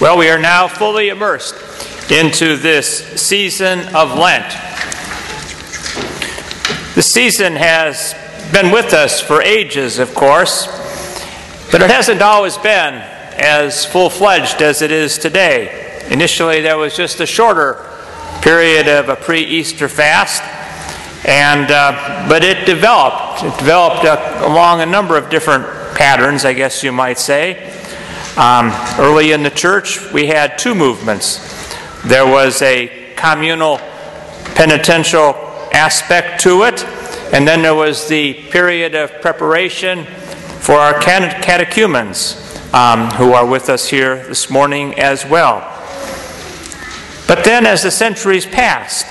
Well, we are now fully immersed into this season of Lent. The season has been with us for ages, of course, but it hasn't always been as full fledged as it is today. Initially, there was just a shorter period of a pre Easter fast, and, uh, but it developed. It developed uh, along a number of different patterns, I guess you might say. Um, early in the church, we had two movements. There was a communal penitential aspect to it, and then there was the period of preparation for our catechumens um, who are with us here this morning as well. But then, as the centuries passed,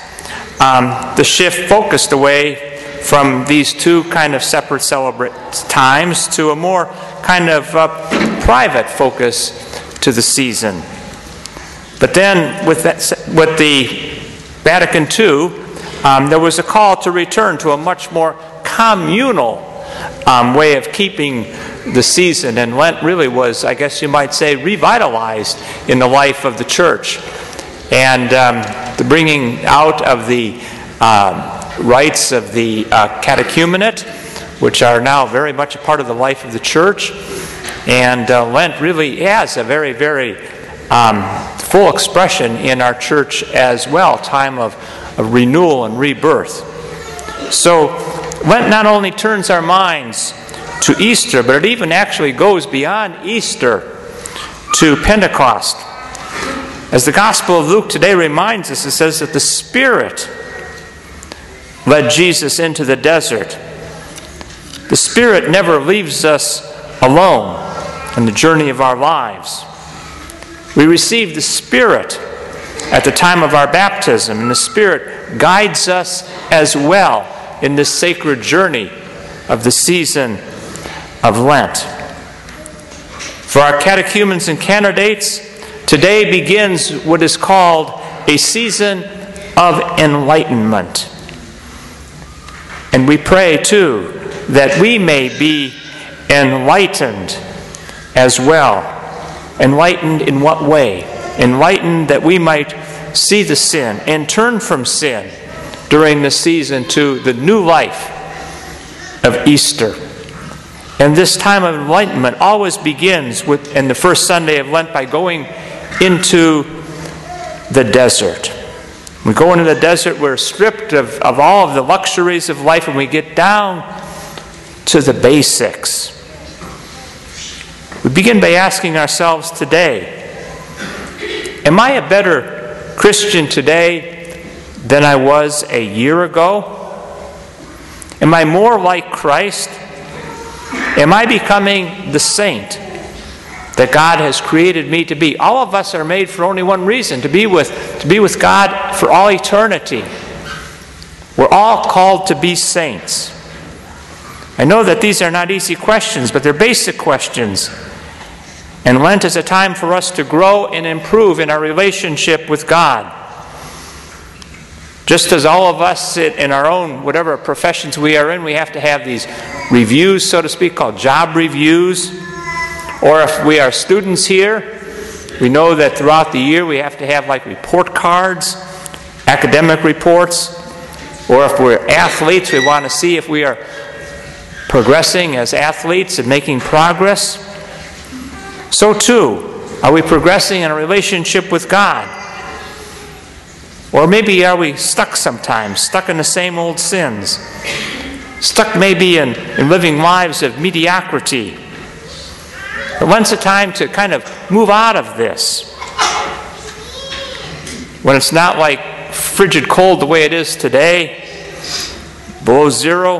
um, the shift focused away from these two kind of separate celebrate times to a more kind of uh, private focus to the season. But then, with, that, with the Vatican II, um, there was a call to return to a much more communal um, way of keeping the season. And Lent really was, I guess you might say, revitalized in the life of the church. And um, the bringing out of the uh, rites of the uh, catechumenate, which are now very much a part of the life of the church. And uh, Lent really has a very, very um, full expression in our church as well, time of, of renewal and rebirth. So, Lent not only turns our minds to Easter, but it even actually goes beyond Easter to Pentecost. As the Gospel of Luke today reminds us, it says that the Spirit led Jesus into the desert. The Spirit never leaves us alone in the journey of our lives. We receive the Spirit at the time of our baptism, and the Spirit guides us as well in this sacred journey of the season of Lent. For our catechumens and candidates, today begins what is called a season of enlightenment. And we pray too that we may be enlightened as well. Enlightened in what way? Enlightened that we might see the sin and turn from sin during the season to the new life of Easter. And this time of enlightenment always begins with, in the first Sunday of Lent by going into the desert. We go into the desert, we're stripped of, of all of the luxuries of life, and we get down to the basics. We begin by asking ourselves today Am I a better Christian today than I was a year ago? Am I more like Christ? Am I becoming the saint that God has created me to be? All of us are made for only one reason to be with, to be with God for all eternity. We're all called to be saints. I know that these are not easy questions, but they're basic questions. And Lent is a time for us to grow and improve in our relationship with God. Just as all of us sit in our own, whatever professions we are in, we have to have these reviews, so to speak, called job reviews. Or if we are students here, we know that throughout the year we have to have like report cards, academic reports. Or if we're athletes, we want to see if we are progressing as athletes and making progress. So, too, are we progressing in a relationship with God? Or maybe are we stuck sometimes, stuck in the same old sins? Stuck maybe in, in living lives of mediocrity? But when's the time to kind of move out of this? When it's not like frigid cold the way it is today, below zero,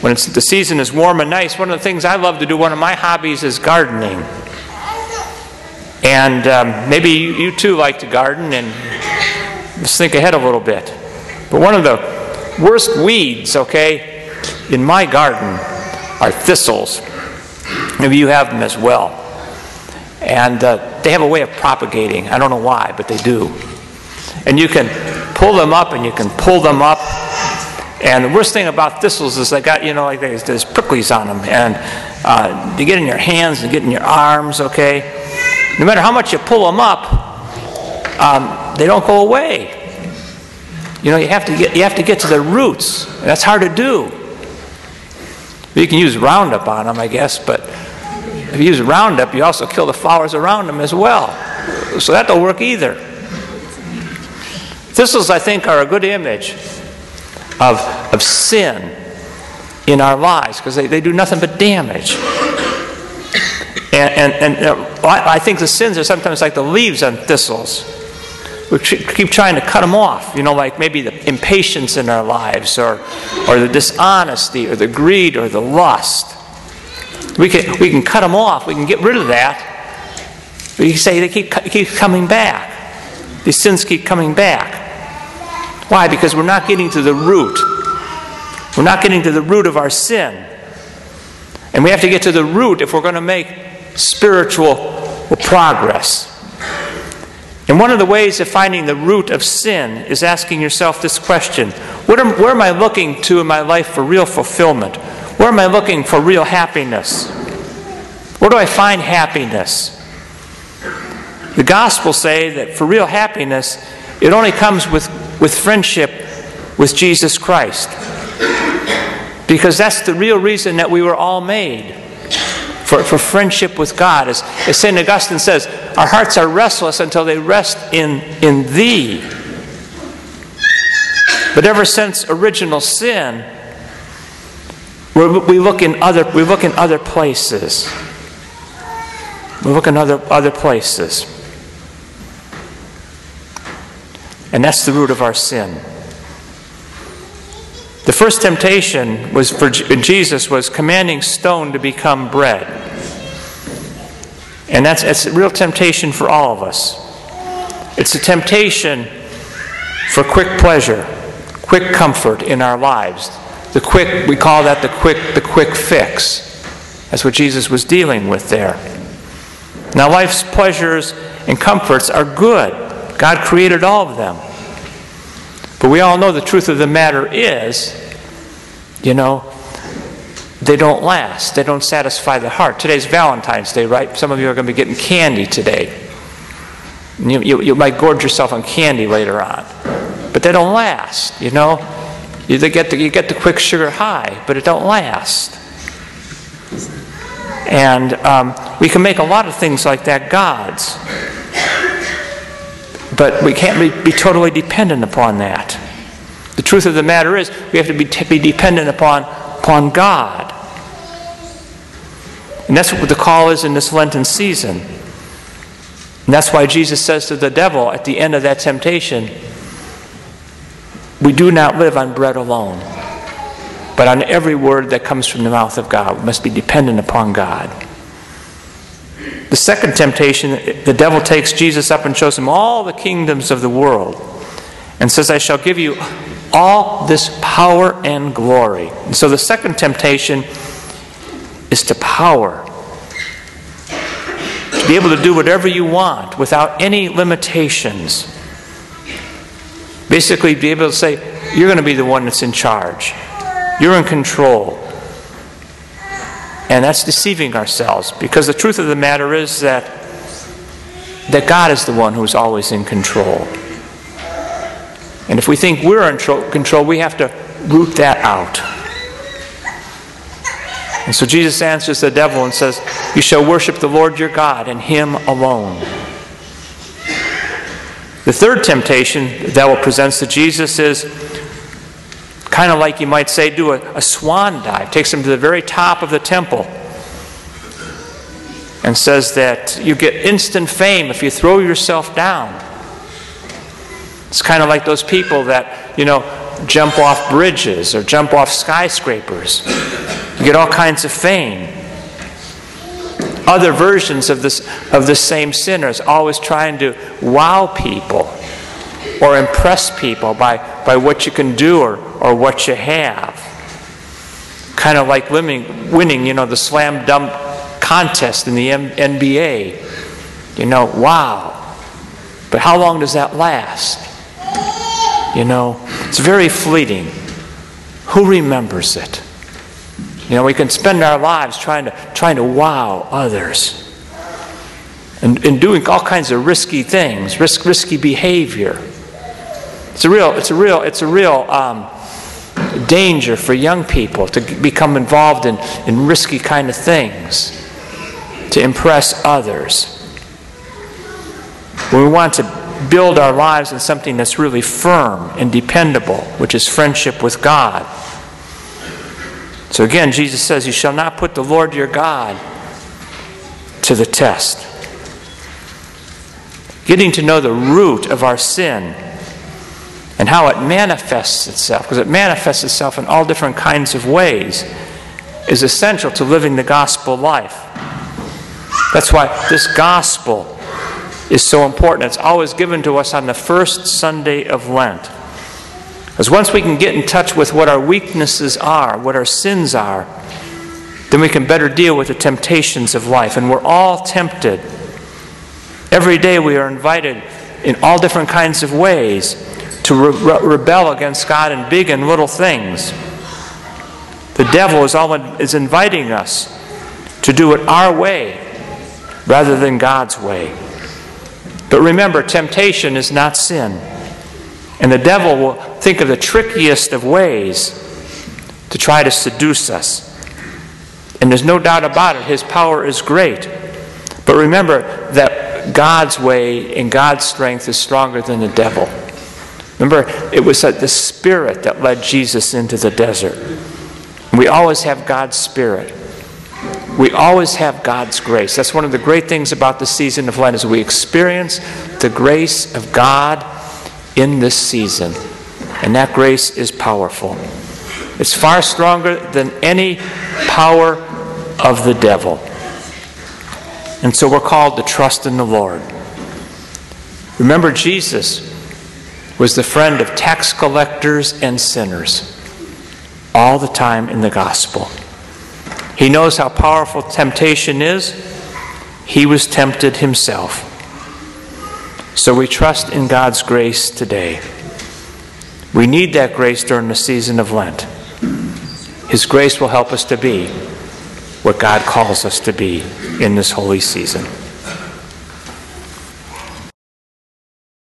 when the season is warm and nice, one of the things I love to do, one of my hobbies is gardening. And um, maybe you, too like to garden, and let's think ahead a little bit. But one of the worst weeds, okay, in my garden are thistles. Maybe you have them as well. And uh, they have a way of propagating. I don't know why, but they do. And you can pull them up and you can pull them up and the worst thing about thistles is they got, you know, like there's, there's pricklies on them. And uh, they get in your hands and get in your arms, okay? No matter how much you pull them up, um, they don't go away. You know, you have to get you have to get to the roots. That's hard to do. You can use Roundup on them, I guess, but if you use Roundup, you also kill the flowers around them as well. So that don't work either. Thistles, I think, are a good image of, of sin in our lives because they, they do nothing but damage. And, and, and I think the sins are sometimes like the leaves on thistles we keep trying to cut them off. You know, like maybe the impatience in our lives, or, or the dishonesty, or the greed, or the lust. We can, we can cut them off. We can get rid of that. But you say they keep, keep coming back. These sins keep coming back. Why? Because we're not getting to the root. We're not getting to the root of our sin. And we have to get to the root if we're going to make spiritual progress. And one of the ways of finding the root of sin is asking yourself this question am, Where am I looking to in my life for real fulfillment? Where am I looking for real happiness? Where do I find happiness? The Gospels say that for real happiness, it only comes with, with friendship with Jesus Christ. Because that's the real reason that we were all made for, for friendship with God. As, as St. Augustine says, our hearts are restless until they rest in, in Thee. But ever since original sin, we look in other, we look in other places. We look in other, other places. And that's the root of our sin. The first temptation was for Jesus was commanding stone to become bread. And that's it's a real temptation for all of us. It's a temptation for quick pleasure, quick comfort in our lives. The quick we call that the quick the quick fix. That's what Jesus was dealing with there. Now life's pleasures and comforts are good. God created all of them. But we all know the truth of the matter is, you know, they don't last. They don't satisfy the heart. Today's Valentine's Day, right? Some of you are going to be getting candy today. You, you, you might gorge yourself on candy later on. But they don't last, you know? You, get the, you get the quick sugar high, but it don't last. And um, we can make a lot of things like that gods. But we can't be, totally dependent upon that. The truth of the matter is, we have to be, be dependent upon, upon God. And that's what the call is in this Lenten season. And that's why Jesus says to the devil at the end of that temptation, We do not live on bread alone, but on every word that comes from the mouth of God. We must be dependent upon God. The second temptation, the devil takes Jesus up and shows him all the kingdoms of the world and says, I shall give you all this power and glory. And so the second temptation is to power. To be able to do whatever you want without any limitations. Basically, be able to say, You're going to be the one that's in charge, you're in control. And that's deceiving ourselves because the truth of the matter is that, that God is the one who's always in control. And if we think we're in control, we have to root that out. And so Jesus answers the devil and says, You shall worship the Lord your God and him alone. The third temptation the devil presents to Jesus is kind of like you might say, do a, a swan dive, takes him to the very top of the temple and says that you get instant fame if you throw yourself down. It's kind of like those people that, you know, jump off bridges or jump off skyscrapers. You get all kinds of fame. Other versions of this of the same sinners always trying to wow people or impress people by, by what you can do or, or what you have. Kind of like winning, winning, you know, the slam dunk contest in the M- NBA. You know, wow. But how long does that last? You know, it's very fleeting. Who remembers it? You know, we can spend our lives trying to, trying to wow others. and, and doing all kinds of risky things, risk, risky behavior. It's a real, it's a real, it's a real um, danger for young people to become involved in, in risky kind of things, to impress others. We want to build our lives in something that's really firm and dependable, which is friendship with God. So again, Jesus says, You shall not put the Lord your God to the test. Getting to know the root of our sin and how it manifests itself, because it manifests itself in all different kinds of ways, is essential to living the gospel life. That's why this gospel is so important. It's always given to us on the first Sunday of Lent. Because once we can get in touch with what our weaknesses are, what our sins are, then we can better deal with the temptations of life. And we're all tempted. Every day we are invited in all different kinds of ways to re- rebel against God in big and little things. The devil is, all, is inviting us to do it our way rather than God's way. But remember, temptation is not sin. And the devil will think of the trickiest of ways to try to seduce us. And there's no doubt about it, his power is great. But remember that God's way and God's strength is stronger than the devil. Remember, it was the Spirit that led Jesus into the desert. We always have God's Spirit. We always have God's grace. That's one of the great things about the season of Lent is we experience the grace of God in this season. And that grace is powerful. It's far stronger than any power of the devil. And so we're called to trust in the Lord. Remember, Jesus was the friend of tax collectors and sinners all the time in the gospel. He knows how powerful temptation is. He was tempted himself. So we trust in God's grace today. We need that grace during the season of Lent. His grace will help us to be what God calls us to be in this holy season.